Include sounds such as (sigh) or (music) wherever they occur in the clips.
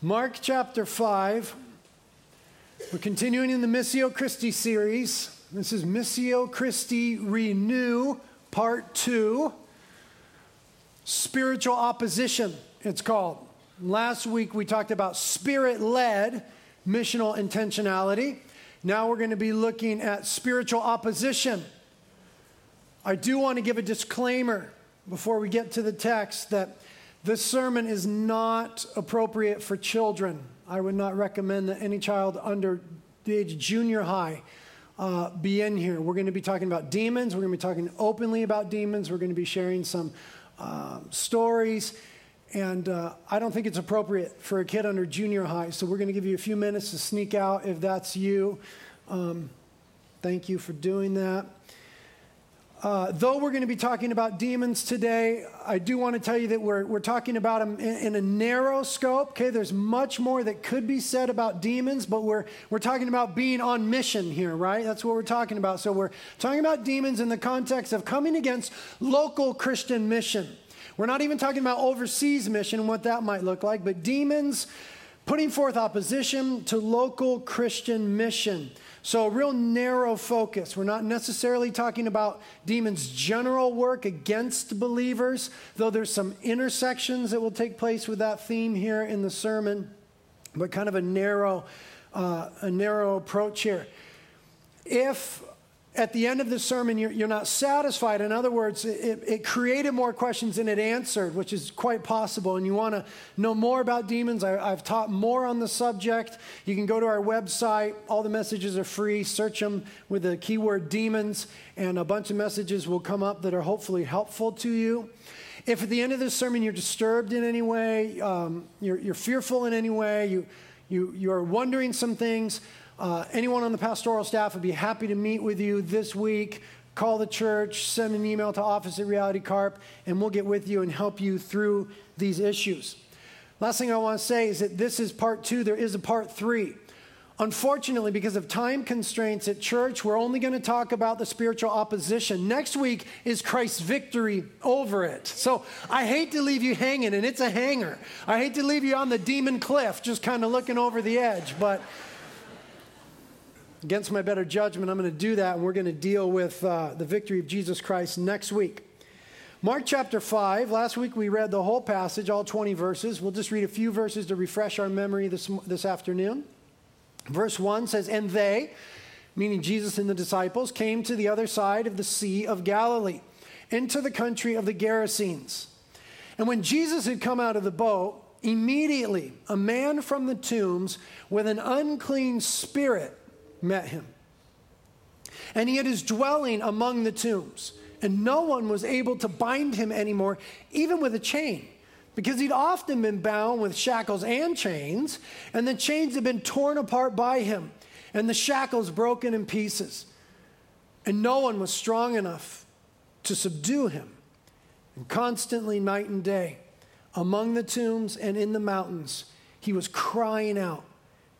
Mark chapter 5. We're continuing in the Missio Christi series. This is Missio Christi Renew, part two. Spiritual opposition, it's called. Last week we talked about spirit led missional intentionality. Now we're going to be looking at spiritual opposition. I do want to give a disclaimer before we get to the text that this sermon is not appropriate for children. I would not recommend that any child under the age of junior high uh, be in here. We're going to be talking about demons. We're going to be talking openly about demons. We're going to be sharing some uh, stories. And uh, I don't think it's appropriate for a kid under junior high. So we're going to give you a few minutes to sneak out if that's you. Um, thank you for doing that. Uh, though we're going to be talking about demons today, I do want to tell you that we're, we're talking about them in, in, a narrow scope. Okay, there's much more that could be said about demons, but we're, we're talking about being on mission here, right? That's what we're talking about. So we're talking about demons in the context of coming against local Christian mission. We're not even talking about overseas mission and what that might look like, but demons putting forth opposition to local Christian mission. So, a real narrow focus. We're not necessarily talking about demons' general work against believers, though there's some intersections that will take place with that theme here in the sermon, but kind of a narrow, uh, a narrow approach here. If at the end of the sermon you're, you're not satisfied. In other words, it, it, created more questions than it answered, which is quite possible. And you want to know more about demons, I, I've taught more on the subject. You can go to our website. All the messages are free. Search them with the keyword demons, and a bunch of messages will come up that are hopefully helpful to you. If at the end of this sermon you're disturbed in any way, um, you're, you're fearful in any way, you, you, you're wondering some things, uh, anyone on the pastoral staff would be happy to meet with you this week. Call the church, send an email to office at Reality Carp, and we'll get with you and help you through these issues. Last thing I want to say is that this is part two, there is a part three. Unfortunately, because of time constraints at church, we're only going to talk about the spiritual opposition. Next week is Christ's victory over it. So I hate to leave you hanging, and it's a hanger. I hate to leave you on the demon cliff, just kind of looking over the edge, but against my better judgment, I'm going to do that, and we're going to deal with uh, the victory of Jesus Christ next week. Mark chapter 5. Last week we read the whole passage, all 20 verses. We'll just read a few verses to refresh our memory this, this afternoon. Verse 1 says, And they, meaning Jesus and the disciples, came to the other side of the Sea of Galilee, into the country of the Gerasenes. And when Jesus had come out of the boat, immediately a man from the tombs with an unclean spirit met him. And he had his dwelling among the tombs, and no one was able to bind him anymore, even with a chain, because he'd often been bound with shackles and chains, and the chains had been torn apart by him, and the shackles broken in pieces. And no one was strong enough to subdue him. And constantly, night and day, among the tombs and in the mountains, he was crying out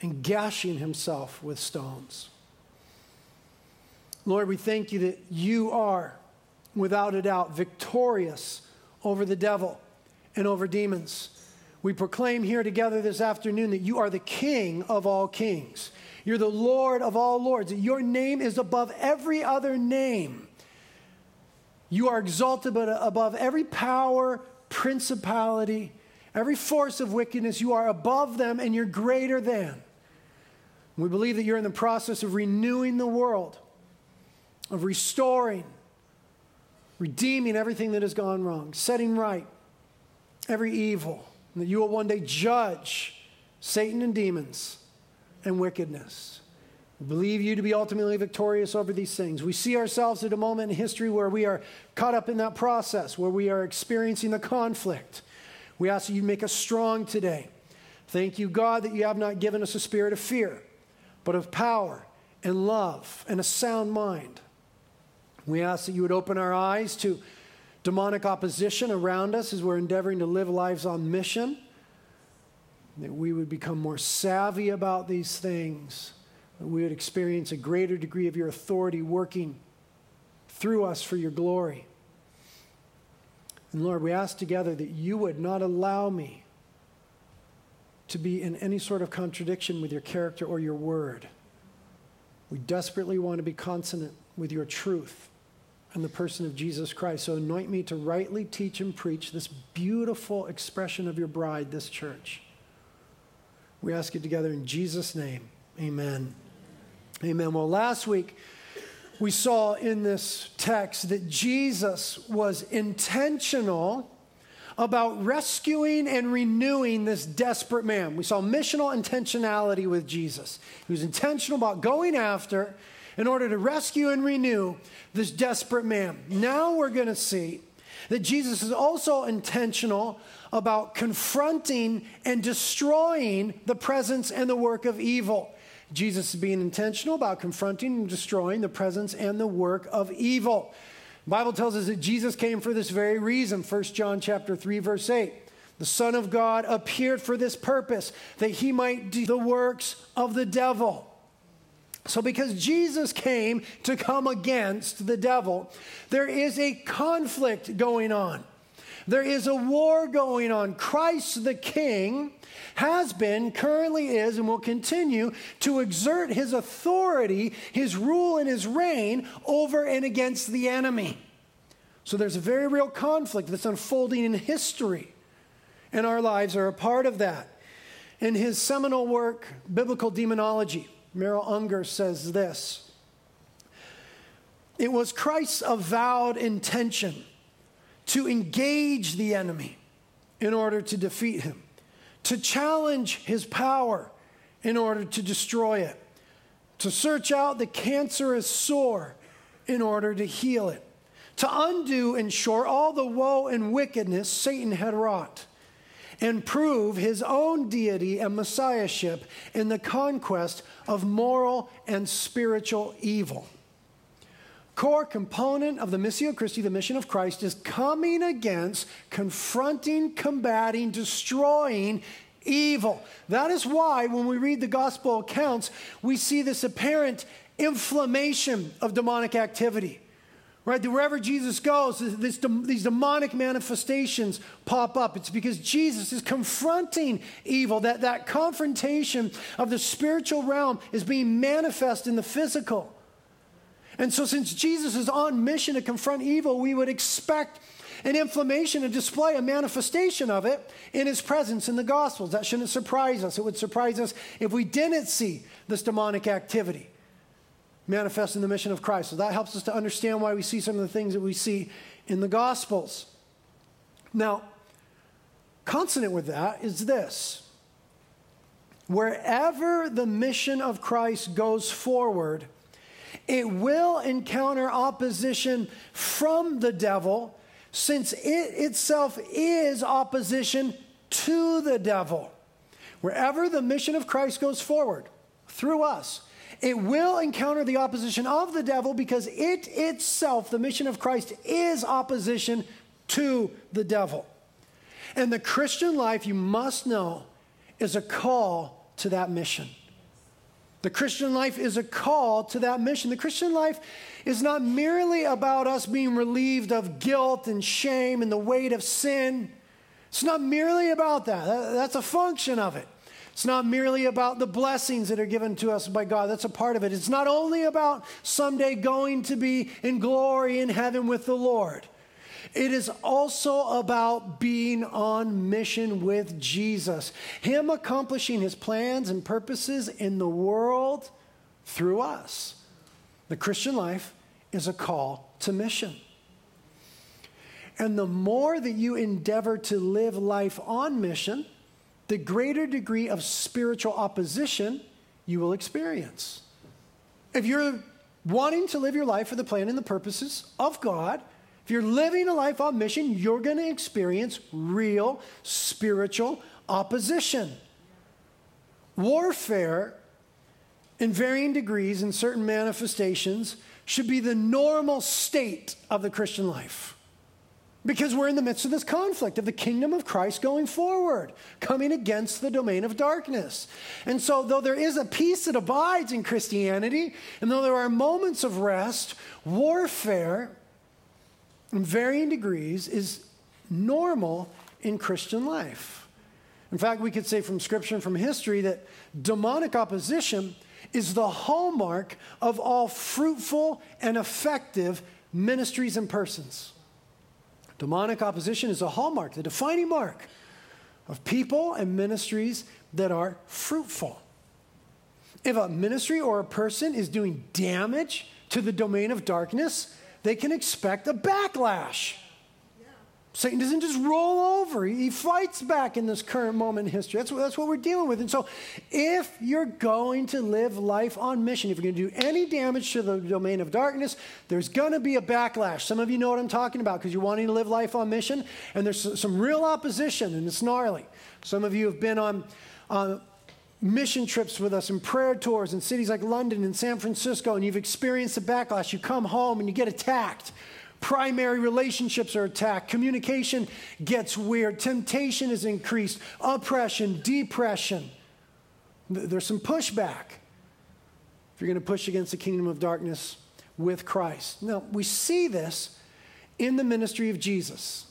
and gashing himself with stones. Lord, we thank you that you are, without a doubt, victorious over the devil and over demons. We proclaim here together this afternoon that you are the King of all kings. You're the Lord of all lords. Your name is above every other name. You are exalted uh, above every power, principality, every force of wickedness. You are above them and you're greater than. We believe that you're in the process of renewing the world, of restoring, redeeming everything that has gone wrong, setting right every evil, and that you will one day judge Satan and demons and wickedness. We believe you to be ultimately victorious over these things. We see ourselves at a moment in history where we are caught up in that process, where we are experiencing the conflict. We ask that you make us strong today. Thank you, God, that you have not given us a spirit of fear but of power and love and a sound mind. We ask that you would open our eyes to demonic opposition around us as we're endeavoring to live lives on mission, that we would become more savvy about these things, that we would experience a greater degree of your authority working through us for your glory. And Lord, we ask together that you would not allow me to be in any sort of contradiction with your character or your word. We desperately want to be consonant with your truth and the person of Jesus Christ. So anoint me to rightly teach and preach this beautiful expression of your bride, this church. We ask it together in Jesus' name. Amen. Amen. Well, last week we saw in this text that Jesus was intentional about rescuing and renewing this desperate man. We saw missional intentionality with Jesus. He was intentional about going after in order to rescue and renew this desperate man. Now we're going to see that Jesus is also intentional about confronting and destroying the presence and the work of evil. Jesus is being intentional about confronting and destroying the presence and the work of evil. Bible tells us that Jesus came for this very reason. 1 John chapter 3 verse 8. The Son of God appeared for this purpose, that he might do the works of the devil. So, because Jesus came to come against the devil, there is a conflict going on. There is a war going on. Christ the King has been, currently is, and will continue to exert his authority, his rule, and his reign over and against the enemy. So there's a very real conflict that's unfolding in history, and our lives are a part of that. In his seminal work, Biblical Demonology, Merrill Unger says this It was Christ's avowed intention to engage the enemy in order to defeat him, to challenge his power in order to destroy it, to search out the cancerous sore in order to heal it, to undo, in short, all the woe and wickedness Satan had wrought, and prove his own deity and messiahship in the conquest of moral and spiritual evil core component of the Missio Christi, the mission of Christ, is coming against, confronting, combating, destroying evil. That is why when we read the gospel accounts, we see this apparent inflammation of demonic activity. Right? Wherever Jesus goes, this, these demonic manifestations pop up. It's because Jesus is confronting evil. That, that confrontation of the spiritual realm is being manifest in the physical. And so, since Jesus is on mission to confront evil, we would expect an inflammation, a display, a manifestation of it in his presence in the Gospels. That shouldn't surprise us. It would surprise us if we didn't see this demonic activity manifest in the mission of Christ. So that helps us to understand why we see some of the things that we see in the Gospels. Now, consonant with that is this wherever the mission of Christ goes forward, it will encounter opposition from the devil, since it itself is opposition to the devil. Wherever the mission of Christ goes forward through us, it will encounter the opposition of the devil because it itself, the mission of Christ, is opposition to the devil. And the Christian life, you must know, is a call to that mission. The Christian life is a call to that mission. The Christian life is not merely about us being relieved of guilt and shame and the weight of sin. It's not merely about that. That's a function of it. It's not merely about the blessings that are given to us by God. That's a part of it. It's not only about someday going to be in glory in heaven with the Lord. It is also about being on mission with Jesus, Him accomplishing His plans and purposes in the world through us. The Christian life is a call to mission. And the more that you endeavor to live life on mission, the greater degree of spiritual opposition you will experience. If you're wanting to live your life for the plan and the purposes of God, if you're living a life on mission, you're going to experience real spiritual opposition. Warfare, in varying degrees and certain manifestations, should be the normal state of the Christian life. Because we're in the midst of this conflict of the kingdom of Christ going forward, coming against the domain of darkness. And so, though there is a peace that abides in Christianity, and though there are moments of rest, warfare in varying degrees is normal in Christian life. In fact, we could say from scripture and from history that demonic opposition is the hallmark of all fruitful and effective ministries and persons. Demonic opposition is a hallmark, the defining mark of people and ministries that are fruitful. If a ministry or a person is doing damage to the domain of darkness, they can expect a backlash. Satan doesn't just roll over. He fights back in this current moment in history. That's what, that's what we're dealing with. And so, if you're going to live life on mission, if you're going to do any damage to the domain of darkness, there's going to be a backlash. Some of you know what I'm talking about because you're wanting to live life on mission, and there's some real opposition, and it's gnarly. Some of you have been on, on mission trips with us and prayer tours in cities like London and San Francisco, and you've experienced the backlash. You come home and you get attacked Primary relationships are attacked. Communication gets weird. Temptation is increased. Oppression, depression. There's some pushback if you're going to push against the kingdom of darkness with Christ. Now, we see this in the ministry of Jesus.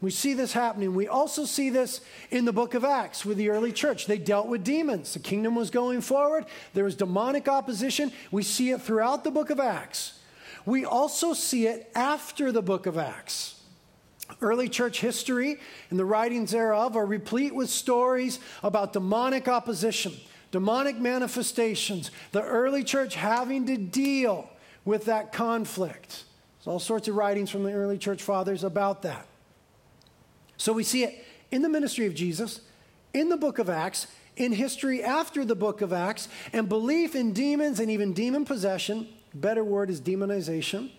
We see this happening. We also see this in the book of Acts with the early church. They dealt with demons. The kingdom was going forward, there was demonic opposition. We see it throughout the book of Acts. We also see it after the book of Acts. Early church history and the writings thereof are replete with stories about demonic opposition, demonic manifestations, the early church having to deal with that conflict. There's all sorts of writings from the early church fathers about that. So we see it in the ministry of Jesus, in the book of Acts, in history after the book of Acts, and belief in demons and even demon possession better word is demonization,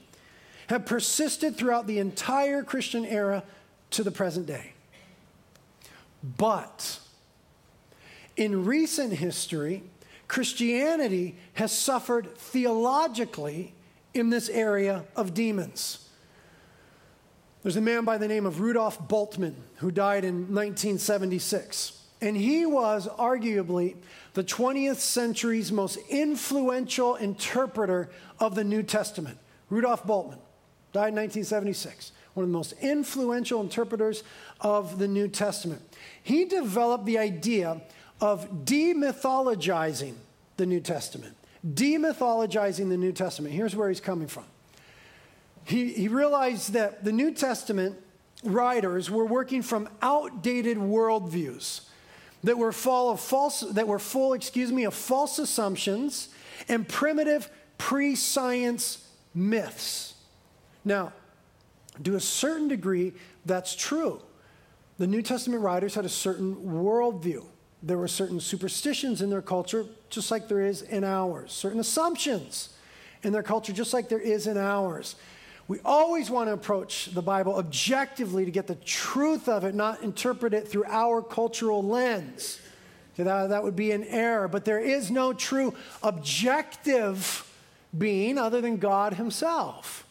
have persisted throughout the entire Christian era to the present day. But in recent history, Christianity has suffered theologically in this area of demons. There's a man by the name of Rudolf Bultmann who died in 1976. And he was arguably the 20th century's most influential interpreter of the New Testament. Rudolf Bultmann died in 1976, one of the most influential interpreters of the New Testament. He developed the idea of demythologizing the New Testament. Demythologizing the New Testament. Here's where he's coming from. He, he realized that the New Testament writers were working from outdated worldviews that were full of false that were full, excuse me, of false assumptions and primitive pre-science myths. Now, to a certain degree, that's true. The New Testament writers had a certain worldview. There were certain superstitions in their culture, just like there is in ours, certain assumptions in their culture, just like there is in ours. We always want to approach the Bible objectively to get the truth of it, not interpret it through our cultural lens. So that, that would be an error. But there is no true objective being other than God Himself.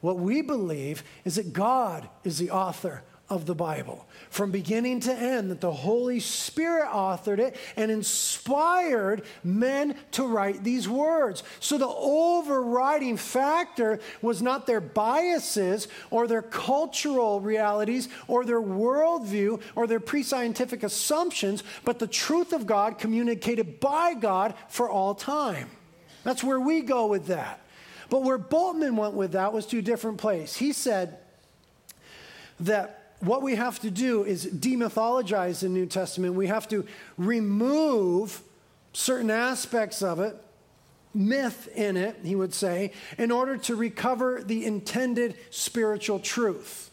What we believe is that God is the author of the Bible from beginning to end, that the Holy Spirit authored it and inspired men to write these words. So the overriding factor was not their biases or their cultural realities or their worldview or their pre scientific assumptions, but the truth of God communicated by God for all time. That's where we go with that. But where Bultmann went with that was to a different place. He said that what we have to do is demythologize the New Testament. We have to remove certain aspects of it, myth in it, he would say, in order to recover the intended spiritual truth.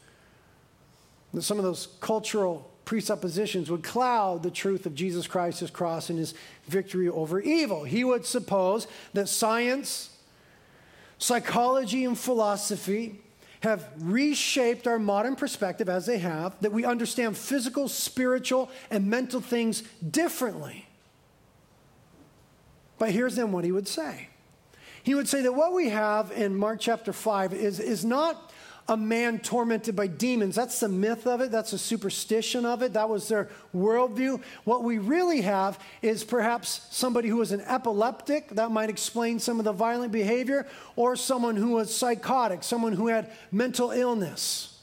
Some of those cultural presuppositions would cloud the truth of Jesus Christ's cross and his victory over evil. He would suppose that science, psychology, and philosophy have reshaped our modern perspective as they have, that we understand physical, spiritual, and mental things differently. But here's then what he would say. He would say that what we have in Mark chapter 5 is, is not a man tormented by demons. That's the myth of it, that's the superstition of it. That was their worldview. What we really have is perhaps somebody who was an epileptic, that might explain some of the violent behavior, or someone who was psychotic, someone who had mental illness.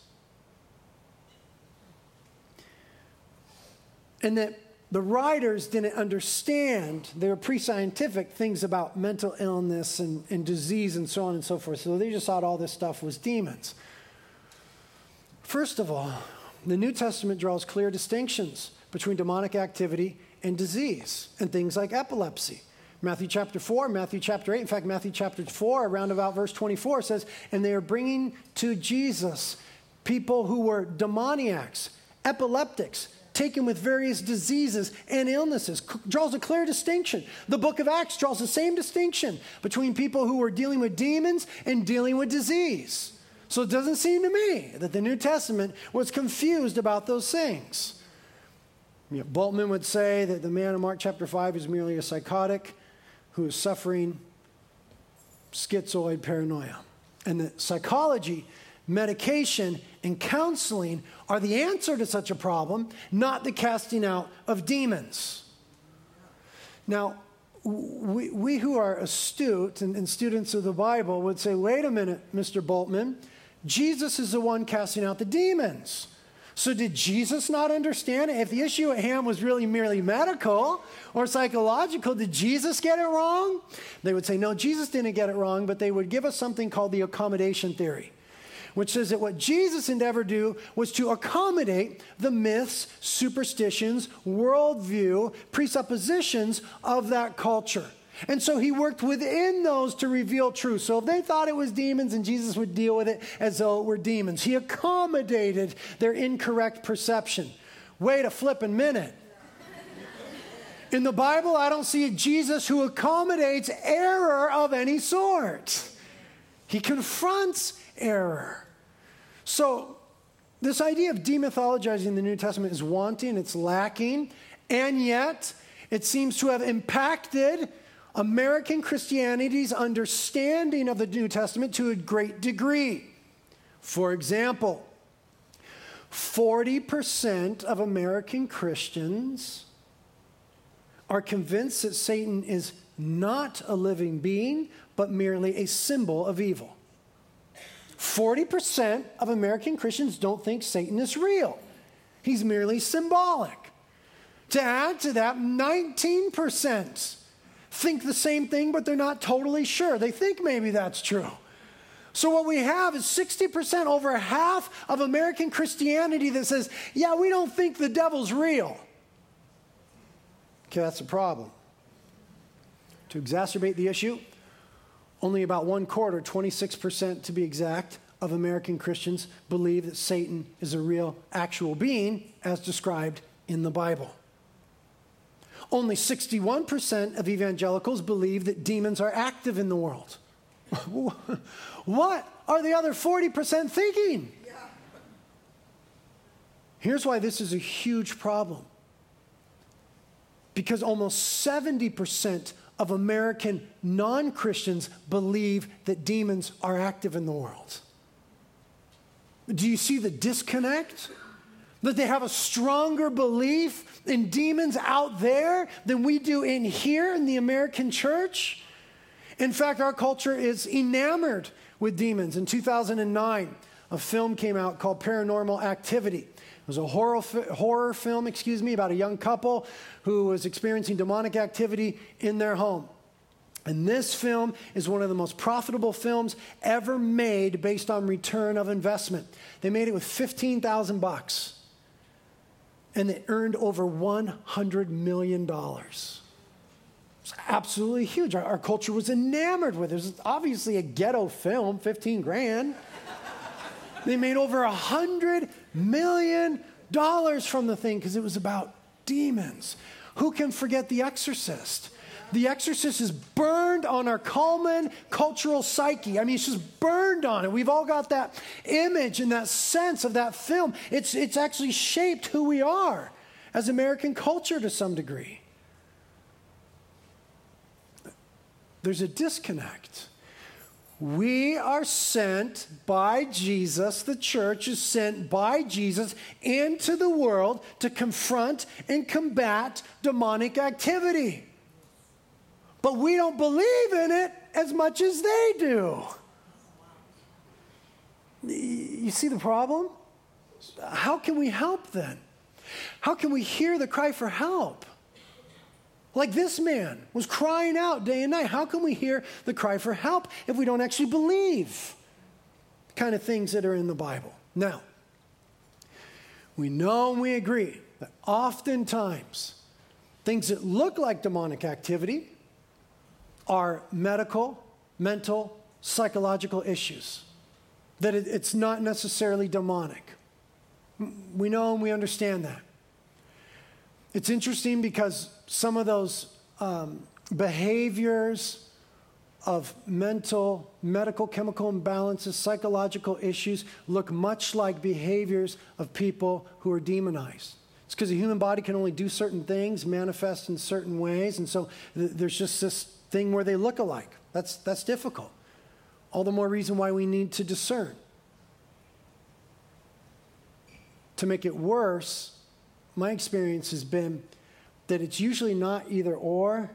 And that the writers didn't understand, they were pre scientific things about mental illness and, and disease and so on and so forth. So they just thought all this stuff was demons. First of all, the New Testament draws clear distinctions between demonic activity and disease and things like epilepsy. Matthew chapter 4, Matthew chapter 8, in fact, Matthew chapter 4, around about verse 24 says, And they are bringing to Jesus people who were demoniacs, epileptics, taken with various diseases and illnesses. Draws a clear distinction. The book of Acts draws the same distinction between people who were dealing with demons and dealing with disease. So it doesn't seem to me that the New Testament was confused about those things. You know, Bultmann would say that the man in Mark chapter 5 is merely a psychotic who is suffering schizoid paranoia. And that psychology, medication, and counseling are the answer to such a problem, not the casting out of demons. Now, we, we who are astute and, and students of the Bible would say, wait a minute, Mr. Bultmann, Jesus is the one casting out the demons. So, did Jesus not understand it? If the issue at hand was really merely medical or psychological, did Jesus get it wrong? They would say, no, Jesus didn't get it wrong, but they would give us something called the accommodation theory, which says that what Jesus endeavored to do was to accommodate the myths, superstitions, worldview, presuppositions of that culture. And so he worked within those to reveal truth. So if they thought it was demons and Jesus would deal with it as though it were demons, he accommodated their incorrect perception. Wait a flippin' minute. In the Bible, I don't see a Jesus who accommodates error of any sort. He confronts error. So, this idea of demythologizing the New Testament is wanting, it's lacking, and yet it seems to have impacted American Christianity's understanding of the New Testament to a great degree. For example, 40% of American Christians are convinced that Satan is not a living being, but merely a symbol of evil. 40% of American Christians don't think Satan is real, he's merely symbolic. To add to that, 19% think the same thing, but they're not totally sure. They think maybe that's true. So, what we have is 60%, over half of American Christianity that says, yeah, we don't think the devil's real. Okay, that's a problem. To exacerbate the issue, only about one quarter, 26% to be exact, of American Christians believe that Satan is a real, actual being as described in the Bible. Only 61% of evangelicals believe that demons are active in the world. (laughs) what are the other 40% thinking? Here's why this is a huge problem. Because almost 70% of American non Christians believe that demons are active in the world. Do you see the disconnect? That they have a stronger belief in demons out there than we do in here in the American church. In fact, our culture is enamored with demons. In 2009, a film came out called Paranormal Activity. It was a horror, horror film, excuse me, about a young couple who was experiencing demonic activity in their home. And this film is one of the most profitable films ever made based on return of investment. They made it with 15,000 bucks and it earned over $100 million. It's absolutely huge. Our, our, culture was enamored with it. It was obviously a ghetto film, 15 grand. they made over $100 million from the thing because it was about demons. Who can forget The Exorcist? The Exorcist is burned on our common cultural psyche. I mean, it's just burned on it. We've all got that image and that sense of that film. It's, it's actually shaped who we are as American culture to some degree. There's a disconnect. We are sent by Jesus, the church is sent by Jesus into the world to confront and combat demonic activity but we don't believe in it as much as they do. You see the problem? How can we help then? How can we hear the cry for help? Like this man was crying out day and night. How can we hear the cry for help if we don't actually believe the kind of things that are in the Bible? Now, we know and we agree that oftentimes things that look like demonic activity are medical, mental, psychological issues, that it, it's not necessarily demonic. We know and we understand that. It's interesting because some of those um, behaviors of mental, medical, chemical imbalances, psychological issues look much like behaviors of people who are demonized. It's because the human body can only do certain things, manifest in certain ways, and so th- there's just this thing where they look alike. That's, that's difficult. All the more reason why we need to discern. To make it worse, my experience has been that it's usually not either or,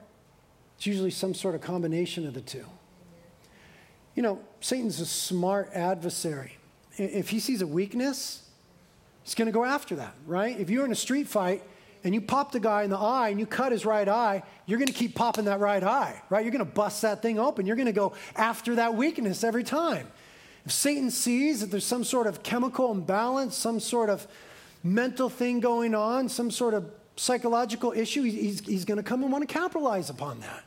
it's usually some sort of combination of the two. You know, Satan's a smart adversary. If he sees a weakness, he's going to go after that, right? If you're in a street fight and you pop the guy in the eye and you cut his right eye, you're going to keep popping that right eye, right? You're going to bust that thing open. You're going to go after that weakness every time. If Satan sees that there's some sort of chemical imbalance, some sort of mental thing going on, some sort of psychological issue, he's, he's going to come and want to capitalize upon that.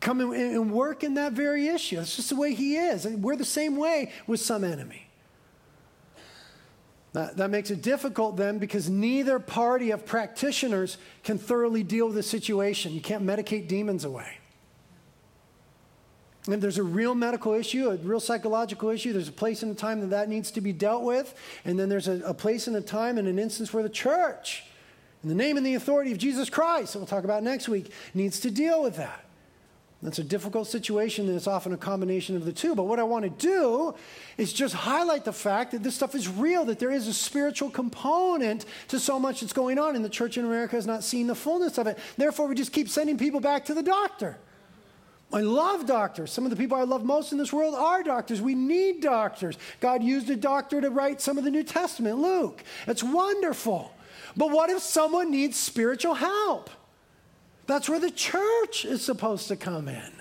Come and work in that very issue. That's just the way he is. And we're the same way with some enemy. That, that makes it difficult then because neither party of practitioners can thoroughly deal with the situation. You can't medicate demons away. And if there's a real medical issue, a real psychological issue, there's a place and a time that that needs to be dealt with. And then there's a, a place and a time and an instance where the church, in the name and the authority of Jesus Christ, that we'll talk about next week, needs to deal with that. That's a difficult situation, and it's often a combination of the two. But what I want to do is just highlight the fact that this stuff is real, that there is a spiritual component to so much that's going on, and the church in America has not seen the fullness of it. Therefore, we just keep sending people back to the doctor. I love doctors. Some of the people I love most in this world are doctors. We need doctors. God used a doctor to write some of the New Testament, Luke. It's wonderful. But what if someone needs spiritual help? That's where the church is supposed to come in.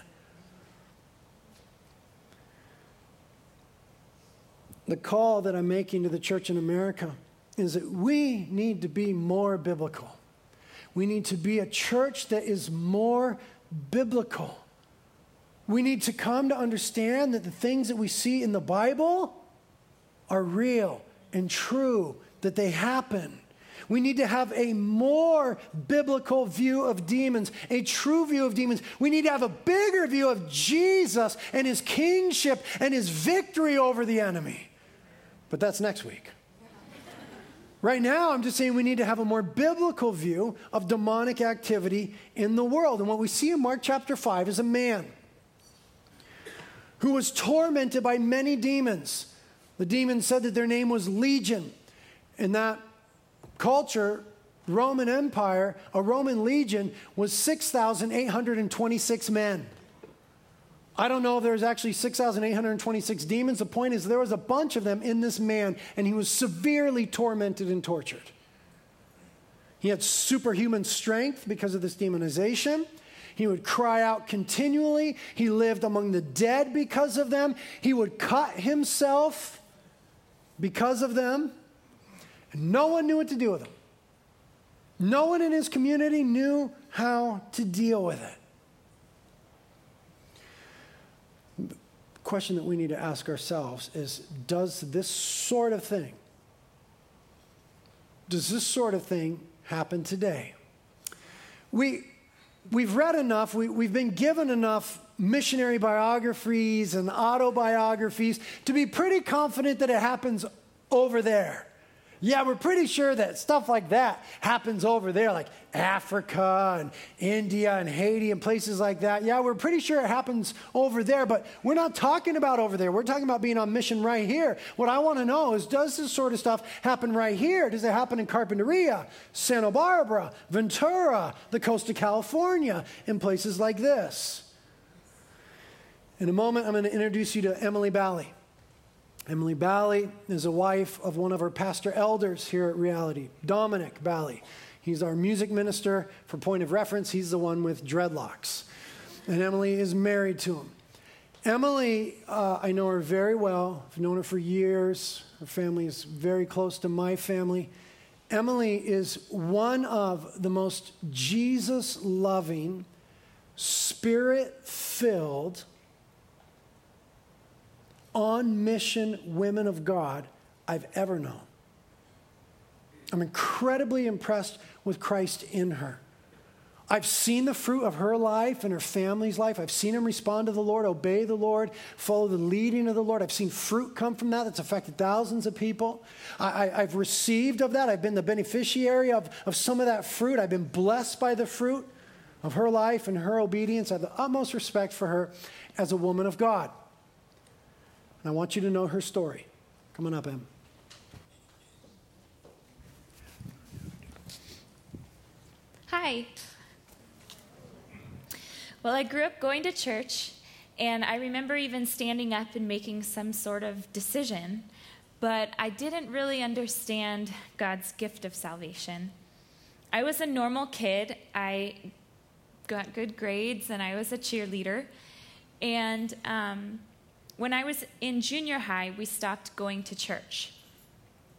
The call that I'm making to the church in America is that we need to be more biblical. We need to be a church that is more biblical. We need to come to understand that the things that we see in the Bible are real and true, that they happen. We need to have a more biblical view of demons, a true view of demons. We need to have a bigger view of Jesus and his kingship and his victory over the enemy. But that's next week. Right now, I'm just saying we need to have a more biblical view of demonic activity in the world. And what we see in Mark chapter 5 is a man who was tormented by many demons. The demons said that their name was Legion, and that culture, Roman Empire, a Roman legion was 6,826 men. I don't know if there's actually 6,826 demons. The point is, there was a bunch of them in this man, and he was severely tormented and tortured. He had superhuman strength because of this demonization. He would cry out continually. He lived among the dead because of them. He would cut himself because of them. And no one knew what to do with him. No one in his community knew how to deal with it. The question that we need to ask ourselves is Does this sort of thing, does this sort of thing happen today? We, we've read enough, we, we've been given enough missionary biographies and autobiographies to be pretty confident that it happens over there. Yeah, we're pretty sure that stuff like that happens over there, like Africa and India and Haiti and places like that. Yeah, we're pretty sure it happens over there, but we're not talking about over there. We're talking about being on mission right here. What I want to know is does this sort of stuff happen right here? Does it happen in Carpinteria, Santa Barbara, Ventura, the coast of California, in places like this? In a moment, I'm going to introduce you to Emily Bally. Emily Bally is a wife of one of our pastor elders here at Reality, Dominic Bally. He's our music minister. For point of reference, he's the one with dreadlocks. And Emily is married to him. Emily, uh, I know her very well. I've known her for years. Her family is very close to my family. Emily is one of the most Jesus loving, spirit filled, on mission women of God I've ever known. I'm incredibly impressed with Christ in her. I've seen the fruit of her life and her family's life. I've seen them respond to the Lord, obey the Lord, follow the leading of the Lord. I've seen fruit come from that that's affected thousands of people. I, have received of that. I've been the beneficiary of, of some of that fruit. I've been blessed by the fruit of her life and her obedience. I have the utmost respect for her as a woman of God. And I want you to know her story. Come on up, Em. Hi. Well, I grew up going to church, and I remember even standing up and making some sort of decision, but I didn't really understand God's gift of salvation. I was a normal kid. I got good grades, and I was a cheerleader. And um, when I was in junior high, we stopped going to church.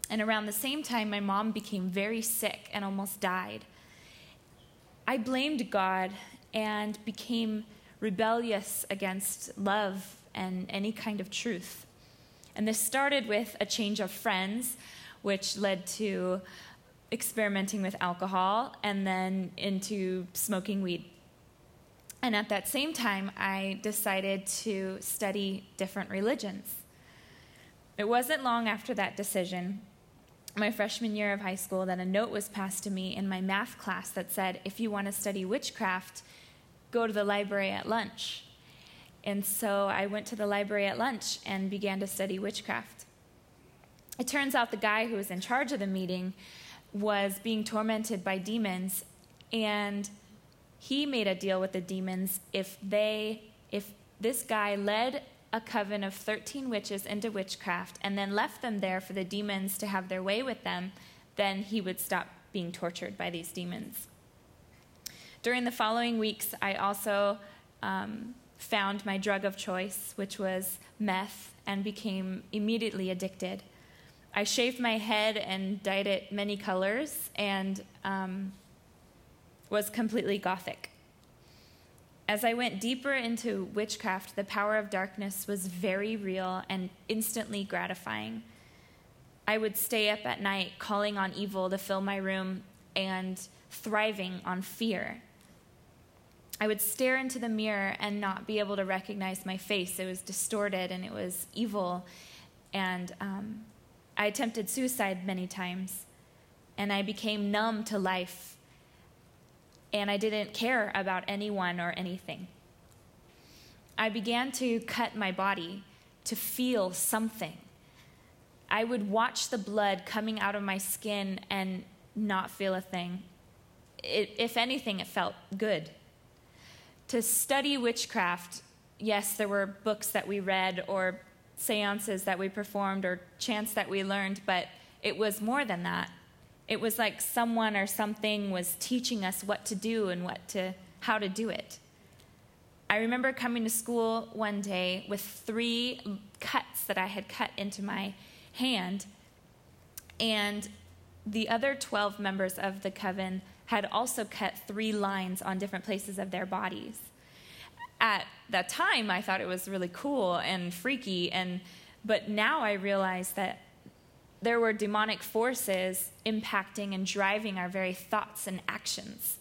And around the same time, my mom became very sick and almost died. I blamed God and became rebellious against love and any kind of truth. And this started with a change of friends, which led to experimenting with alcohol and then into smoking weed. And at that same time, I decided to study different religions. It wasn't long after that decision, my freshman year of high school, that a note was passed to me in my math class that said, if you want to study witchcraft, go to the library at lunch. And so I went to the library at lunch and began to study witchcraft. It turns out the guy who was in charge of the meeting was being tormented by demons and he made a deal with the demons if they if this guy led a coven of 13 witches into witchcraft and then left them there for the demons to have their way with them then he would stop being tortured by these demons. During the following weeks i also um, found my drug of choice which was meth and became immediately addicted. I shaved my head and dyed it many colors and um, was completely gothic. As I went deeper into witchcraft, the power of darkness was very real and instantly gratifying. I would stay up at night calling on evil to fill my room and thriving on fear. I would stare into the mirror and not be able to recognize my face. It was distorted and it was evil. And um, I attempted suicide many times. And I became numb to life and I didn't care about anyone or anything. I began to cut my body to feel something. I would watch the blood coming out of my skin and not feel a thing. It, if anything, it felt good. To study witchcraft, yes, there were books that we read or seances that we performed or chants that we learned, but it was more than that. It was like someone or something was teaching us what to do and what to, how to do it. I remember coming to school one day with three cuts that I had cut into my hand, and the other 12 members of the coven had also cut three lines on different places of their bodies. At that time, I thought it was really cool and freaky, and but now I realize that there were demonic forces impacting and driving our very thoughts and actions.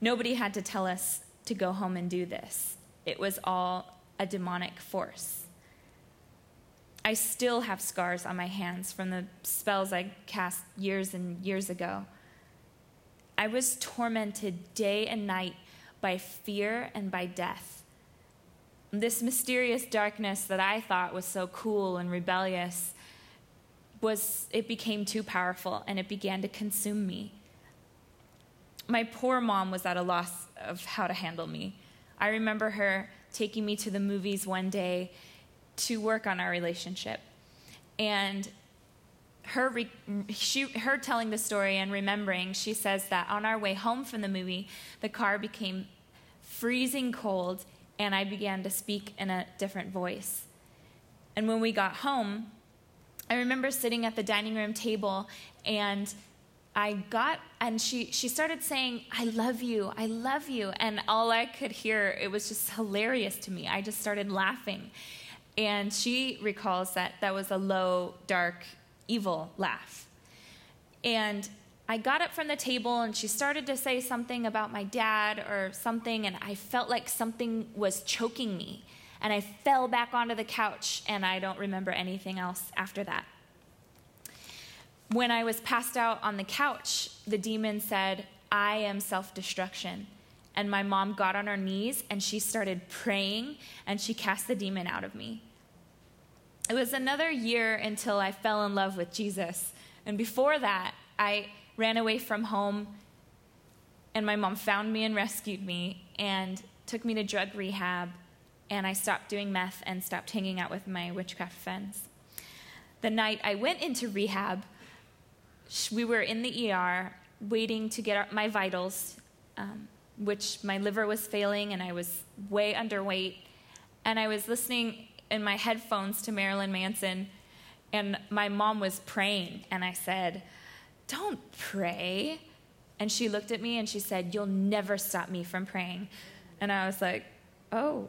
Nobody had to tell us to go home and do this, it was all a demonic force. I still have scars on my hands from the spells I cast years and years ago. I was tormented day and night by fear and by death. This mysterious darkness that I thought was so cool and rebellious was it became too powerful and it began to consume me. My poor mom was at a loss of how to handle me. I remember her taking me to the movies one day to work on our relationship. And her, re- she, her telling the story and remembering, she says that on our way home from the movie, the car became freezing cold and I began to speak in a different voice. And when we got home, I remember sitting at the dining room table and I got and she she started saying I love you I love you. And all I could hear it was just hilarious to me. I just started laughing. And she recalls that that was a low dark evil laugh. And I got up from the table and she started to say something about my dad or something and I felt like something was choking me and I fell back onto the couch and I don't remember anything else after that when I was passed out on the couch, the demon said, I am self destruction. And my mom got on her knees and she started praying and she cast the demon out of me. It was another year until I fell in love with Jesus. And before that, I ran away from home and my mom found me and rescued me and took me to drug rehab. And I stopped doing meth and stopped hanging out with my witchcraft friends. The night I went into rehab, we were in the ER waiting to get my vitals, um, which my liver was failing and I was way underweight. And I was listening in my headphones to Marilyn Manson, and my mom was praying. And I said, Don't pray. And she looked at me and she said, You'll never stop me from praying. And I was like, Oh.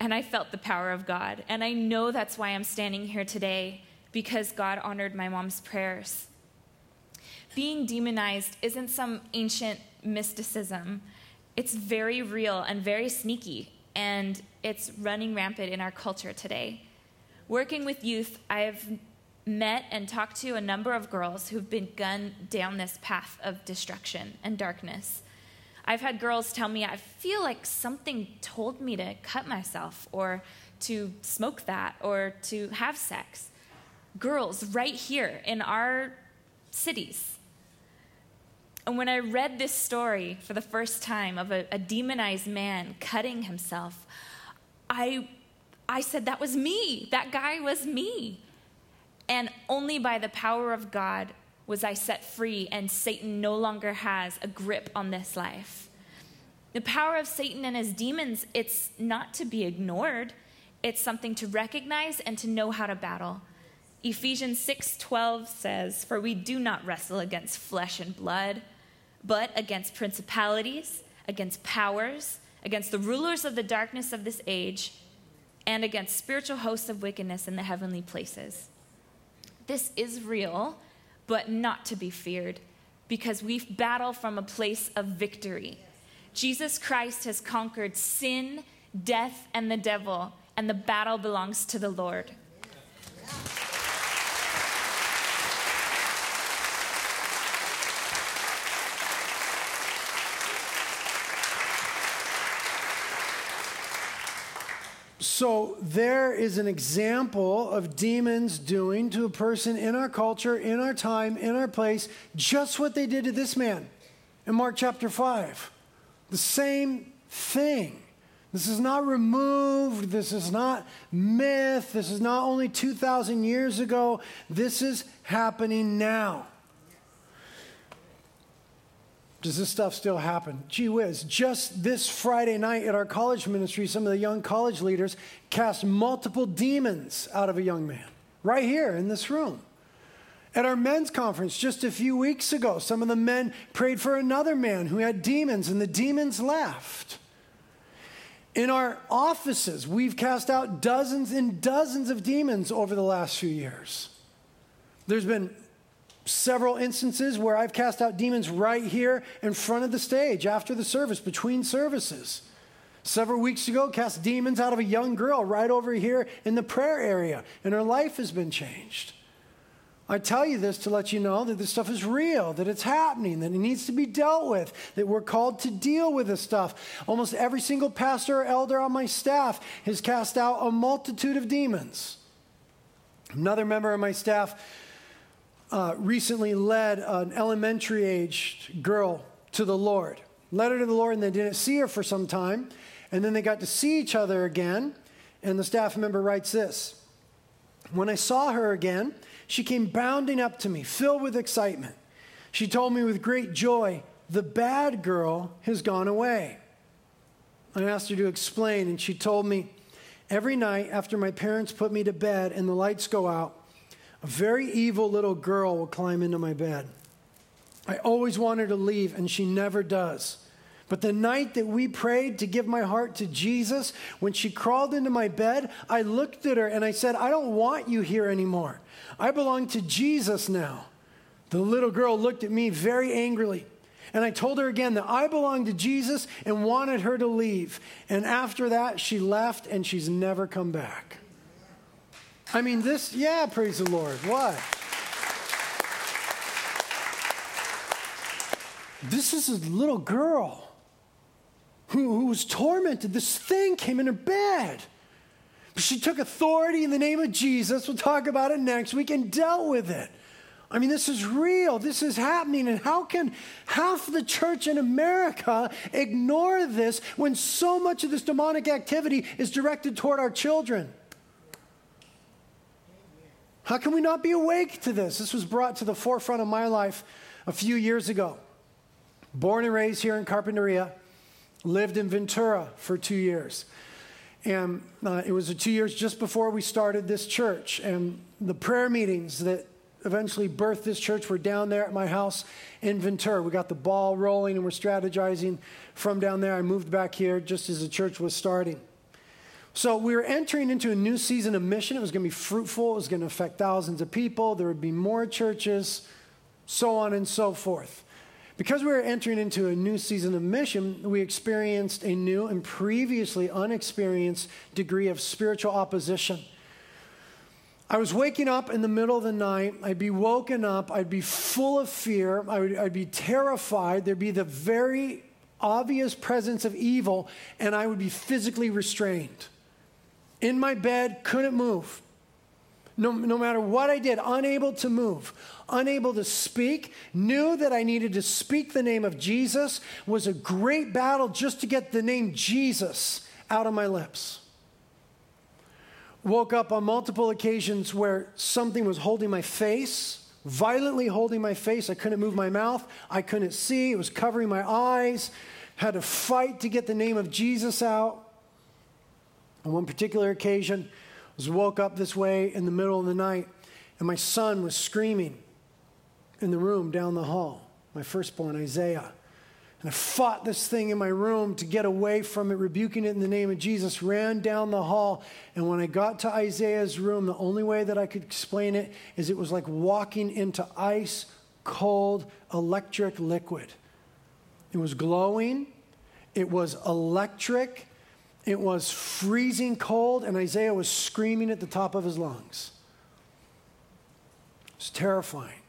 And I felt the power of God. And I know that's why I'm standing here today, because God honored my mom's prayers being demonized isn't some ancient mysticism. It's very real and very sneaky, and it's running rampant in our culture today. Working with youth, I've met and talked to a number of girls who've been gunned down this path of destruction and darkness. I've had girls tell me, I feel like something told me to cut myself or to smoke that or to have sex. Girls right here in our cities and when I read this story for the first time of a, a, demonized man cutting himself, I, I said, That was me. That guy was me. And only by the power of God was I set free, and Satan no longer has a grip on this life. The power of Satan and his demons, it's not to be ignored. It's something to recognize and to know how to battle. Ephesians 6:12 says, "For we do not wrestle against flesh and blood, but against principalities, against powers, against the rulers of the darkness of this age, and against spiritual hosts of wickedness in the heavenly places. This is real, but not to be feared, because we battle from a place of victory. Jesus Christ has conquered sin, death, and the devil, and the battle belongs to the Lord. So there is an example of demons doing to a person in our culture, in our time, in our place, just what they did to this man in Mark chapter 5. The same thing. This is not removed. This is not myth. This is not only 2,000 years ago. This is happening now. Does this stuff still happen? Gee whiz, just this Friday night at our college ministry, some of the young college leaders cast multiple demons out of a young man right here in this room. At our men's conference just a few weeks ago, some of the men prayed for another man who had demons, and the demons left. In our offices, we've cast out dozens and dozens of demons over the last few years. There's been several instances where I've cast out demons right here in front of the stage after the service, between services. Several weeks ago, cast demons out of a young girl right over here in the prayer area, and her life has been changed. I tell you this to let you know that this stuff is real, that it's happening, that it needs to be dealt with, that we're called to deal with this stuff. Almost every single pastor or elder on my staff has cast out a multitude of demons. Another member of my staff uh, recently led an elementary aged girl to the Lord. Led her to the Lord, and they didn't see her for some time. And then they got to see each other again. And the staff member writes this When I saw her again, she came bounding up to me, filled with excitement. She told me with great joy, The bad girl has gone away. I asked her to explain, and she told me, Every night after my parents put me to bed and the lights go out, a very evil little girl will climb into my bed. I always want her to leave, and she never does. But the night that we prayed to give my heart to Jesus, when she crawled into my bed, I looked at her and I said, I don't want you here anymore. I belong to Jesus now. The little girl looked at me very angrily. And I told her again that I belonged to Jesus and wanted her to leave. And after that, she left and she's never come back. I mean, this, yeah, praise the Lord. What? This is a little girl who, who was tormented. This thing came in her bed. She took authority in the name of Jesus. We'll talk about it next week and dealt with it. I mean, this is real. This is happening. And how can half the church in America ignore this when so much of this demonic activity is directed toward our children? How can we not be awake to this? This was brought to the forefront of my life a few years ago. Born and raised here in Carpinteria, lived in Ventura for two years. And uh, it was two years just before we started this church. And the prayer meetings that eventually birthed this church were down there at my house in Ventura. We got the ball rolling and we're strategizing from down there. I moved back here just as the church was starting. So we were entering into a new season of mission. It was going to be fruitful, it was going to affect thousands of people, there would be more churches, so on and so forth. Because we were entering into a new season of mission, we experienced a new and previously unexperienced degree of spiritual opposition. I was waking up in the middle of the night. I'd be woken up. I'd be full of fear. I would, I'd be terrified. There'd be the very obvious presence of evil, and I would be physically restrained. In my bed, couldn't move. No, no matter what I did, unable to move, unable to speak, knew that I needed to speak the name of Jesus, was a great battle just to get the name Jesus out of my lips. Woke up on multiple occasions where something was holding my face, violently holding my face. I couldn't move my mouth, I couldn't see, it was covering my eyes. Had to fight to get the name of Jesus out. On one particular occasion, I was woke up this way in the middle of the night, and my son was screaming in the room down the hall, my firstborn, Isaiah. And I fought this thing in my room to get away from it, rebuking it in the name of Jesus, ran down the hall. And when I got to Isaiah's room, the only way that I could explain it is it was like walking into ice cold electric liquid. It was glowing, it was electric, it was freezing cold, and Isaiah was screaming at the top of his lungs. It was terrifying.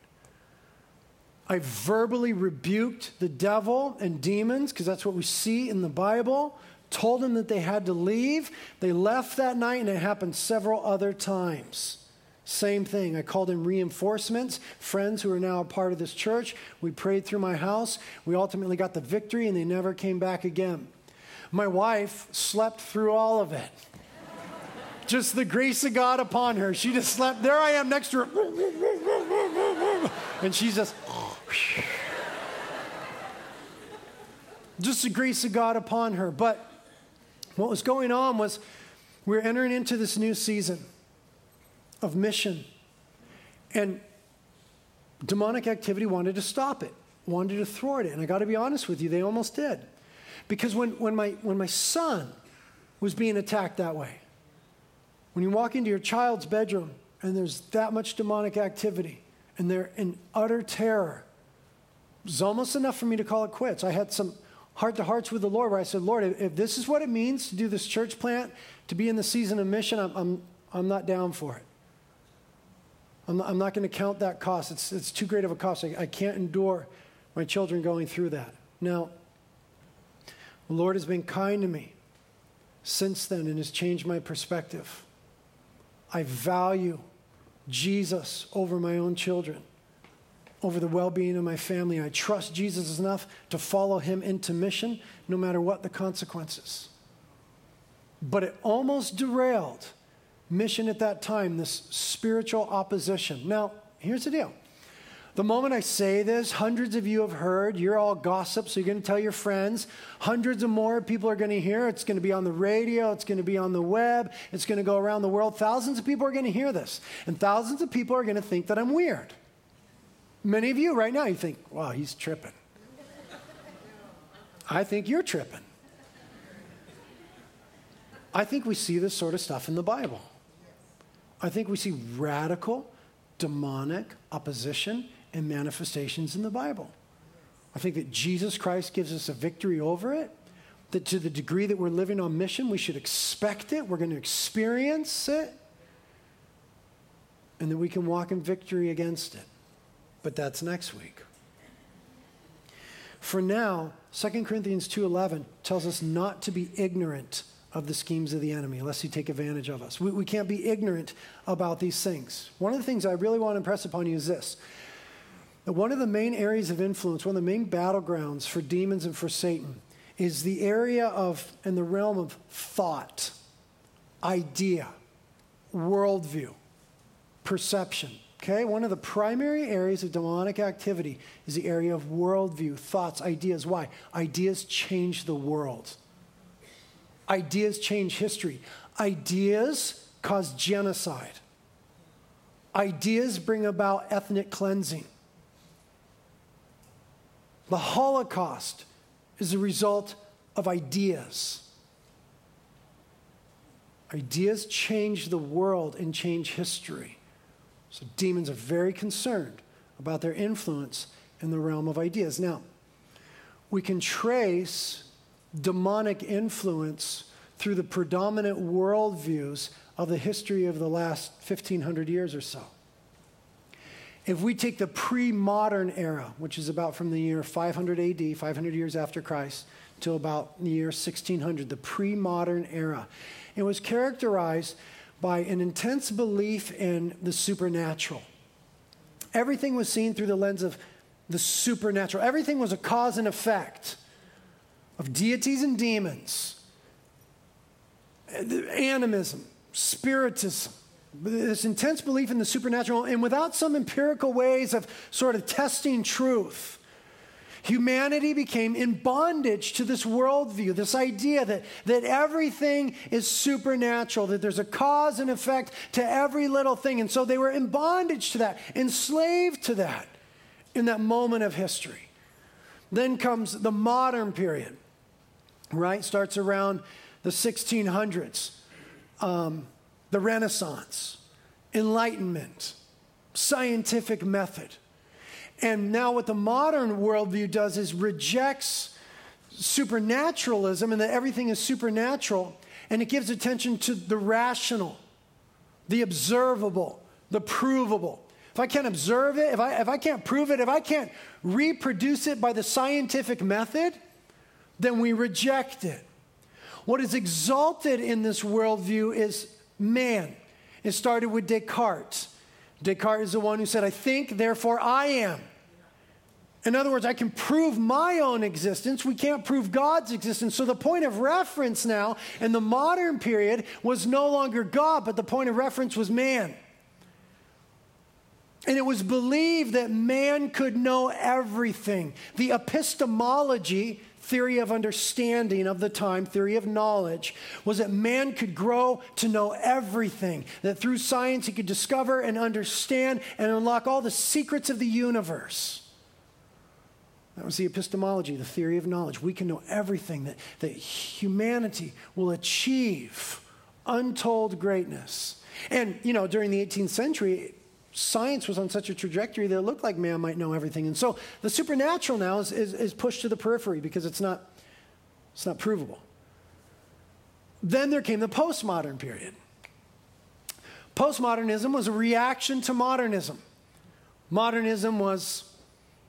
I verbally rebuked the devil and demons, because that's what we see in the Bible, told them that they had to leave. They left that night, and it happened several other times. Same thing. I called in reinforcements, friends who are now a part of this church. We prayed through my house. We ultimately got the victory, and they never came back again. My wife slept through all of it. just the grace of God upon her. She just slept. There I am next to her. And she's just. just the grace of God upon her. But what was going on was we we're entering into this new season of mission. And demonic activity wanted to stop it, wanted to thwart it. And I got to be honest with you, they almost did. Because when, when, my, when my son was being attacked that way, when you walk into your child's bedroom and there's that much demonic activity and they're in utter terror, it was almost enough for me to call it quits. I had some heart to hearts with the Lord where I said, Lord, if this is what it means to do this church plant, to be in the season of mission, I'm, I'm, I'm not down for it. I'm not, not going to count that cost. It's, it's too great of a cost. I, I can't endure my children going through that. Now, the Lord has been kind to me since then and has changed my perspective. I value Jesus over my own children, over the well being of my family. I trust Jesus enough to follow him into mission, no matter what the consequences. But it almost derailed mission at that time, this spiritual opposition. Now, here's the deal. The moment I say this, hundreds of you have heard. You're all gossip, so you're going to tell your friends. Hundreds of more people are going to hear. It's going to be on the radio. It's going to be on the web. It's going to go around the world. Thousands of people are going to hear this. And thousands of people are going to think that I'm weird. Many of you right now, you think, wow, he's tripping. I think you're tripping. I think we see this sort of stuff in the Bible. I think we see radical, demonic opposition and manifestations in the Bible. I think that Jesus Christ gives us a victory over it. That to the degree that we're living on mission, we should expect it. We're going to experience it. And that we can walk in victory against it. But that's next week. For now, 2 Corinthians 2:11 tells us not to be ignorant of the schemes of the enemy unless he take advantage of us. We, we can't be ignorant about these things. One of the things I really want to impress upon you is this. That one of the main areas of influence, one of the main battlegrounds for demons and for Satan is the area of, and the realm of thought, idea, worldview, perception. Okay, one of the primary areas of demonic activity is the area of worldview, thoughts, ideas. Why? Ideas change the world. Ideas change history. Ideas cause genocide. Ideas bring about ethnic cleansing. The Holocaust is a result of ideas. Ideas change the world and change history. So demons are very concerned about their influence in the realm of ideas. Now, we can trace demonic influence through the predominant worldviews of the history of the last 1500 years or so. If we take the pre modern era, which is about from the year 500 AD, 500 years after Christ, to about the year 1600, the pre modern era, it was characterized by an intense belief in the supernatural. Everything was seen through the lens of the supernatural, everything was a cause and effect of deities and demons, eh, animism, spiritism, this intense belief in the supernatural, and without some empirical ways of sort of testing truth. Humanity became in bondage to this worldview, this idea that, that everything is supernatural, that there's a cause and effect to every little thing. And so they were in bondage to that, enslaved to that in that moment of history. Then comes the modern period right? Starts around the 1600s. Um, the Renaissance, Enlightenment, scientific method. And now, what the modern worldview does is rejects supernaturalism and that everything is supernatural, and it gives attention to the rational, the observable, the provable. If I can't observe it, if I, if I can't prove it, if I can't reproduce it by the scientific method, then we reject it. What is exalted in this worldview is man. It started with Descartes. Descartes is the one who said, I think, therefore I am. In other words, I can prove my own existence. We can't prove God's existence. So the point of reference now in the modern period was no longer God, but the point of reference was man. And it was believed that man could know everything. The epistemology, theory of understanding of the time, theory of knowledge, was that man could grow to know everything, that through science he could discover and understand and unlock all the secrets of the universe. That was the epistemology, the theory of knowledge. We can know everything, that, that humanity will achieve untold greatness. And, you know, during the 18th century, science was on such a trajectory that it looked like man might know everything. And so the supernatural now is, is, is pushed to the periphery because it's not, it's not provable. Then there came the postmodern period. Postmodernism was a reaction to modernism. Modernism was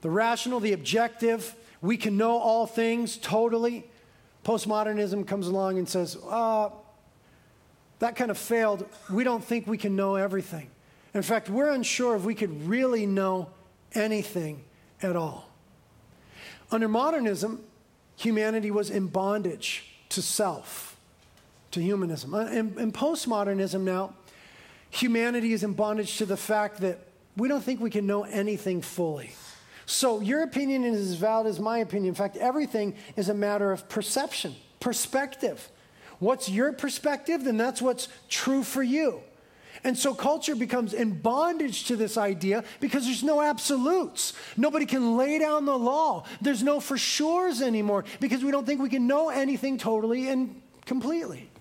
the rational, the objective. We can know all things totally. Postmodernism comes along and says, uh, that kind of failed. We don't think we can know everything. In fact, we're unsure if we could really know anything at all. Under modernism, humanity was in bondage to self, to humanism. Uh, in, in postmodernism now, humanity is in bondage to the fact that we don't think we can know anything fully. So your opinion is as valid as my opinion. In fact, everything is a matter of perception, perspective. What's your perspective? Then that's what's true for you. And so culture becomes in bondage to this idea because there's no absolutes. Nobody can lay down the law. There's no for sures anymore because we don't think we can know anything totally and completely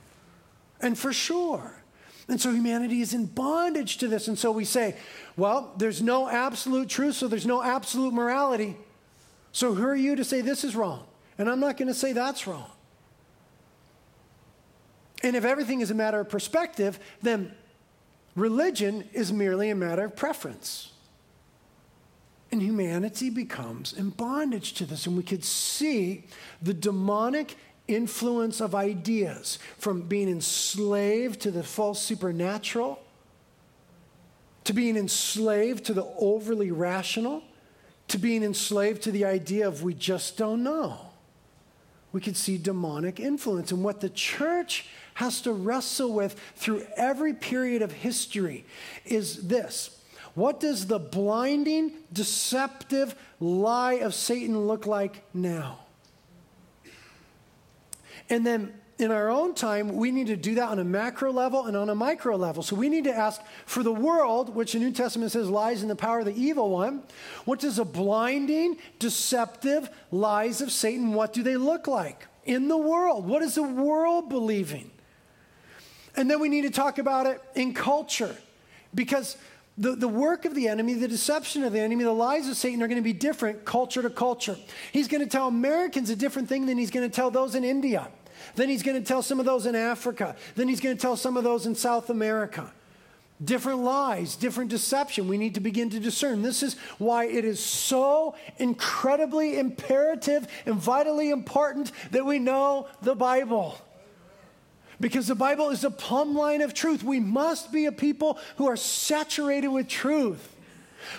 and for sure. And so humanity is in bondage to this. And so we say, well, there's no absolute truth, so there's no absolute morality. So who are you to say this is wrong? And I'm not going to say that's wrong. And if everything is a matter of perspective, then religion is merely a matter of preference. And humanity becomes in bondage to this. And we could see the demonic influence of ideas from being enslaved to the false supernatural to being enslaved to the overly rational to being enslaved to the idea of we just don't know. We could see demonic influence. And what the church has to wrestle with through every period of history is this What does the blinding, deceptive lie of Satan look like now? And then in our own time, we need to do that on a macro level and on a micro level. So we need to ask for the world, which the New Testament says lies in the power of the evil one, what does a blinding, deceptive lies of Satan, what do they look like in the world? What is the world believing? And then we need to talk about it in culture because the, the work of the enemy, the deception of the enemy, the lies of Satan are going to be different culture to culture. He's going to tell Americans a different thing than he's going to tell those in India. Then he's going to tell some of those in Africa. Then he's going to tell some of those in South America. Different lies, different deception. We need to begin to discern. This is why it is so incredibly imperative and vitally important that we know the Bible. Because the Bible is a plumb line of truth. We must be a people who are saturated with truth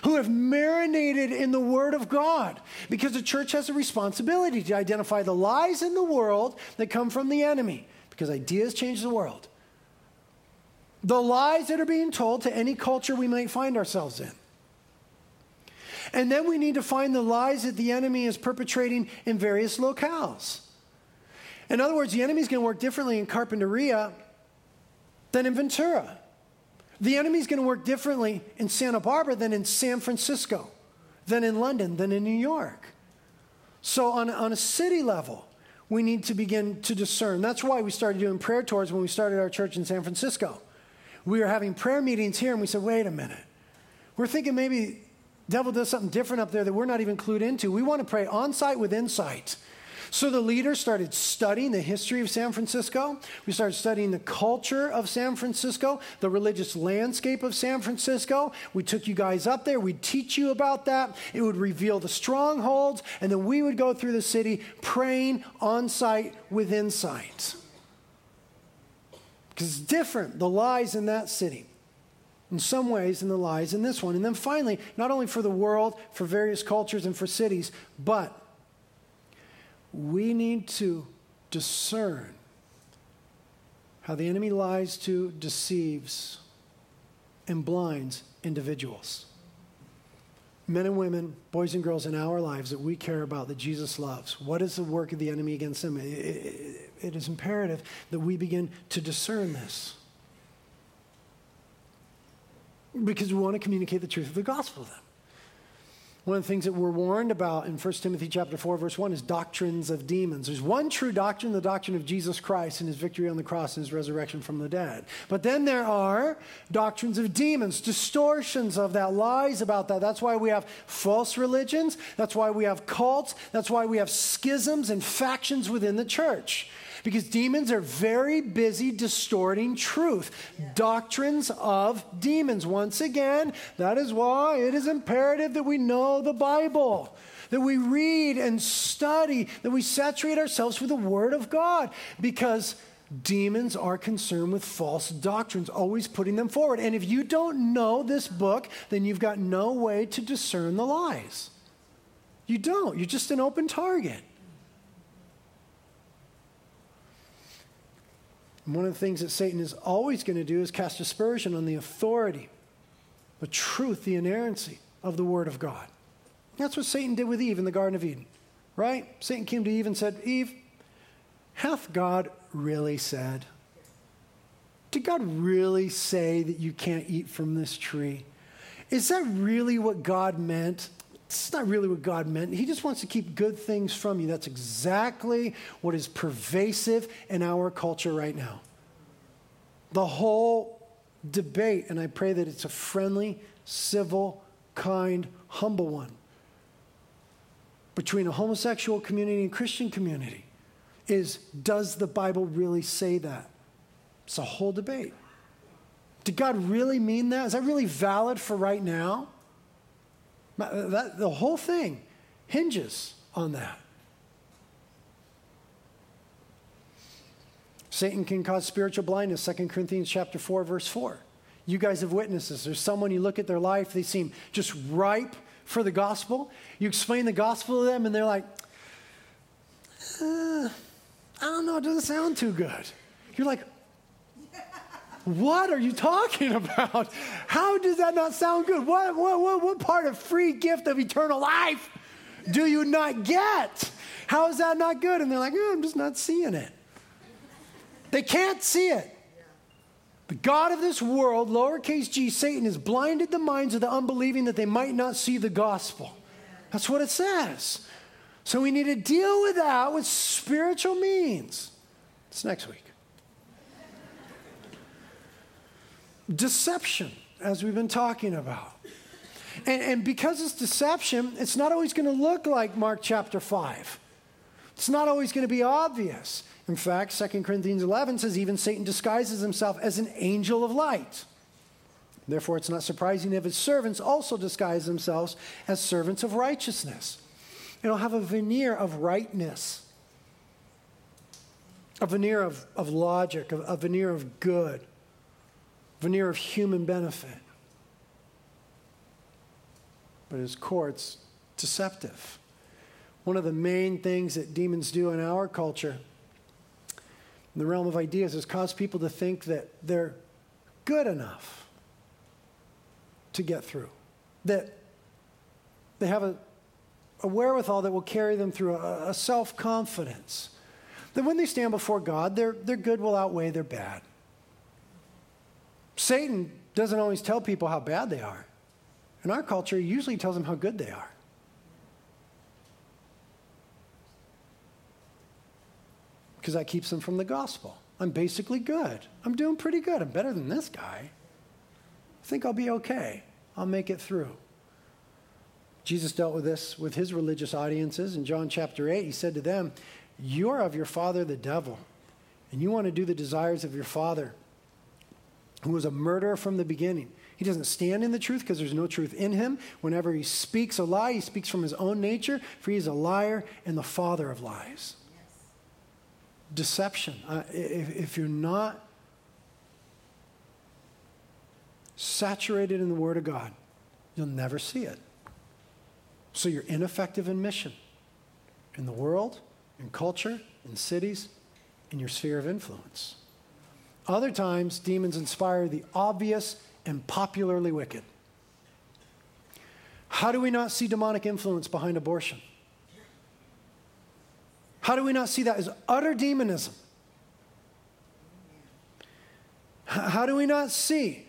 who have marinated in the Word of God. Because the church has a responsibility to identify the lies in the world that come from the enemy, because ideas change the world. The lies that are being told to any culture we might find ourselves in. And then we need to find the lies that the enemy is perpetrating in various locales. In other words, the enemy is going to work differently in Carpinteria than in Ventura. The enemy's going to work differently in Santa Barbara than in San Francisco, than in London, than in New York. So, on, on a city level, we need to begin to discern. That's why we started doing prayer tours when we started our church in San Francisco. We were having prayer meetings here, and we said, wait a minute. We're thinking maybe devil does something different up there that we're not even clued into. We want to pray on site with insight. So the leaders started studying the history of San Francisco. We started studying the culture of San Francisco, the religious landscape of San Francisco. We took you guys up there. We'd teach you about that. It would reveal the strongholds, and then we would go through the city praying on site with insight. Because it's different, the lies in that city in some ways than the lies in this one. And then finally, not only for the world, for various cultures, and for cities, but we need to discern how the enemy lies to, deceives, and blinds individuals. Men and women, boys and girls in our lives that we care about, that Jesus loves. What is the work of the enemy against them? it, it, it is imperative that we begin to discern this. Because we want to communicate the truth of the gospel to them. One of the things that we're warned about in 1 Timothy chapter 4 verse 1 is doctrines of demons. There's one true doctrine, the doctrine of Jesus Christ and his victory on the cross and his resurrection from the dead. But then there are doctrines of demons, distortions of that, lies about that. That's why we have false religions, that's why we have cults, that's why we have schisms and factions within the church because demons are very busy distorting truth. Yeah. Doctrines of demons. Once again, that is why it is imperative that we know the Bible. That we read and study, that we saturate ourselves with the Word of God, because demons are concerned with false doctrines, always putting them forward. And if you don't know this book, then you've got no way to discern the lies. You don't. You're just an open target. And one of the things that Satan is always going to do is cast aspersion on the authority, the truth, the inerrancy of the Word of God. That's what Satan did with Eve in the Garden of Eden, right? Satan came to Eve and said, Eve, hath God really said? Did God really say that you can't eat from this tree? Is that really what God meant? It's not really what God meant. He just wants to keep good things from you. That's exactly what is pervasive in our culture right now. The whole debate, and I pray that it's a friendly, civil, kind, humble one between a homosexual community and Christian community is does the Bible really say that? It's a whole debate. Did God really mean that? Is that really valid for right now? That, the whole thing hinges on that. Satan can cause spiritual blindness, 2 Corinthians chapter 4, verse 4. You guys have witnesses. There's someone you look at their life, they seem just ripe for the gospel. You explain the gospel to them, and they're like, uh, I don't know, it doesn't sound too good. You're like, what are you talking (laughs) about? How does that not sound good? What, what, what, what part of free gift of eternal life do you not get? How is that not good? And they're like, oh, I'm just not seeing it. They can't see it. The God of this world, lowercase g, Satan, has blinded the minds of the unbelieving that they might not see the gospel. That's what it says. So we need to deal with that with spiritual means. It's next week. Deception, as we've been talking about. And, and because it's deception, it's not always going to look like Mark chapter 5. It's not always going to be obvious. In fact, 2 Corinthians 11 says even Satan disguises himself as an angel of light. Therefore, it's not surprising if his servants also disguise themselves as servants of righteousness. It'll have a veneer of rightness, a veneer of, of logic, a, a veneer of good veneer of human benefit. But his core, it's deceptive. One of the main things that demons do in our culture, in the realm of ideas, is cause people to think that they're good enough to get through, that they have a, a wherewithal that will carry them through, a, a self confidence. That when they stand before God, their, their good will outweigh their bad. Satan doesn't always tell people how bad they are. In our culture, he usually tells them how good they are. Because that keeps them from the gospel. I'm basically good. I'm doing pretty good. I'm better than this guy. I think I'll be okay. I'll make it through. Jesus dealt with this with his religious audiences in John chapter 8. He said to them, You are of your father, the devil, and you want to do the desires of your father who was a murderer from the beginning. He doesn't stand in the truth because there's no truth in him. Whenever he speaks a lie, he speaks from his own nature, for he is a liar and the father of lies. Deception. Uh, if, if you're not saturated in the Word of God, you'll never see it. So you're ineffective in mission in the world, in culture, in cities, in your sphere of influence. Other times, demons inspire the obvious and popularly wicked. How do we not see demonic influence behind abortion? How do we not see that as utter demonism? How do we not see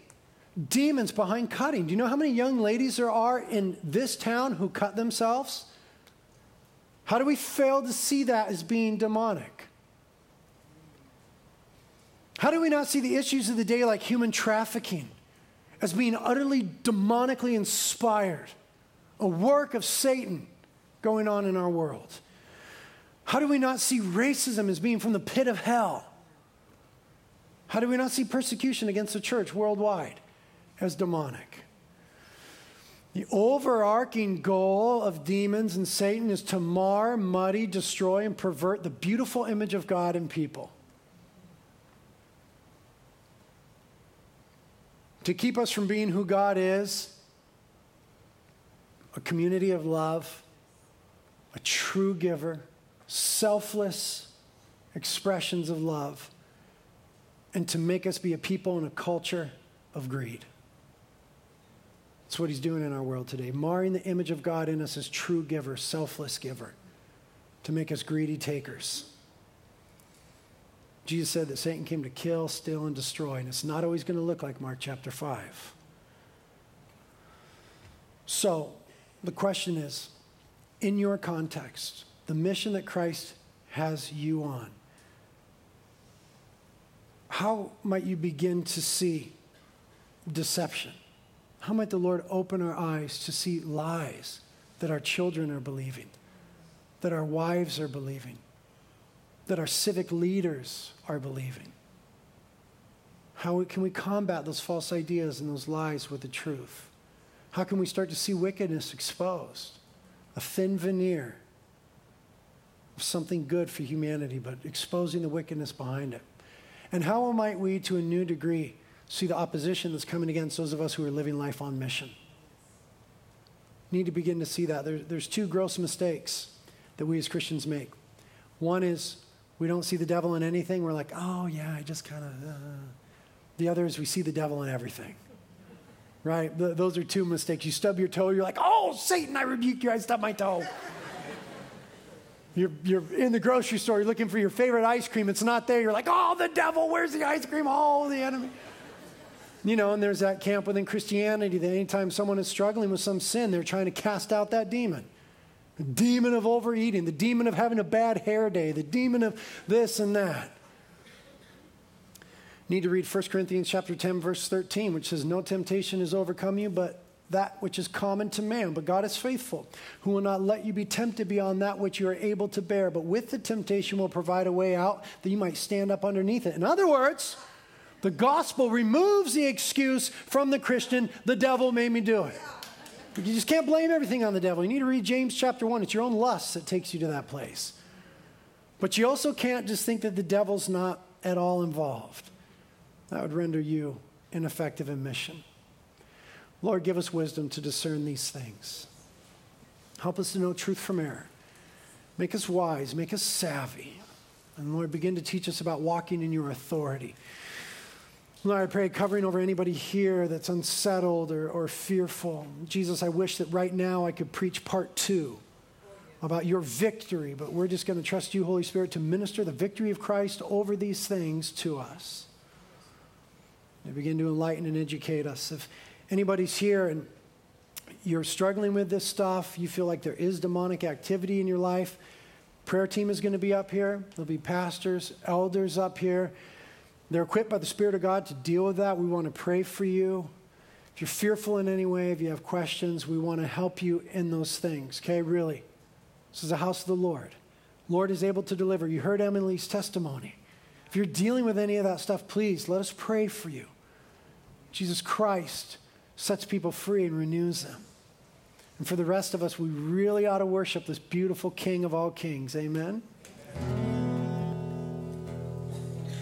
demons behind cutting? Do you know how many young ladies there are in this town who cut themselves? How do we fail to see that as being demonic? How do we not see the issues of the day like human trafficking as being utterly demonically inspired, a work of Satan going on in our world? How do we not see racism as being from the pit of hell? How do we not see persecution against the church worldwide as demonic? The overarching goal of demons and Satan is to mar, muddy, destroy, and pervert the beautiful image of God in people. To keep us from being who God is a community of love, a true giver, selfless expressions of love, and to make us be a people in a culture of greed. That's what he's doing in our world today, marring the image of God in us as true giver, selfless giver, to make us greedy takers. Jesus said that Satan came to kill, steal, and destroy, and it's not always going to look like Mark chapter 5. So, the question is in your context, the mission that Christ has you on, how might you begin to see deception? How might the Lord open our eyes to see lies that our children are believing, that our wives are believing, that our civic leaders are believing? How can we combat those false ideas and those lies with the truth? How can we start to see wickedness exposed? A thin veneer of something good for humanity, but exposing the wickedness behind it. And how might we, to a new degree, see the opposition that's coming against those of us who are living life on mission? Need to begin to see that. There, there's two gross mistakes that we as Christians make. One is we don't see the devil in anything. We're like, oh, yeah, I just kind of. Uh. The other is we see the devil in everything. Right? Those are two mistakes. You stub your toe, you're like, oh, Satan, I rebuke you, I stubbed my toe. You're, you're in the grocery store, you're looking for your favorite ice cream, it's not there. You're like, oh, the devil, where's the ice cream? Oh, the enemy. You know, and there's that camp within Christianity that anytime someone is struggling with some sin, they're trying to cast out that demon. The demon of overeating, the demon of having a bad hair day, the demon of this and that. Need to read 1 Corinthians chapter 10 verse 13 which says no temptation has overcome you but that which is common to man. But God is faithful, who will not let you be tempted beyond that which you are able to bear, but with the temptation will provide a way out that you might stand up underneath it. In other words, the gospel removes the excuse from the Christian, the devil made me do it. You just can't blame everything on the devil. You need to read James chapter 1. It's your own lust that takes you to that place. But you also can't just think that the devil's not at all involved. That would render you ineffective in mission. Lord, give us wisdom to discern these things. Help us to know truth from error. Make us wise, make us savvy. And Lord, begin to teach us about walking in your authority. Lord, I pray covering over anybody here that's unsettled or, or fearful. Jesus, I wish that right now I could preach part two about your victory, but we're just going to trust you, Holy Spirit, to minister the victory of Christ over these things to us. And begin to enlighten and educate us. If anybody's here and you're struggling with this stuff, you feel like there is demonic activity in your life, prayer team is going to be up here. There'll be pastors, elders up here. They're equipped by the Spirit of God to deal with that. We want to pray for you. If you're fearful in any way, if you have questions, we want to help you in those things. Okay, really. This is the house of the Lord. Lord is able to deliver. You heard Emily's testimony. If you're dealing with any of that stuff, please let us pray for you. Jesus Christ sets people free and renews them. And for the rest of us, we really ought to worship this beautiful King of all kings. Amen.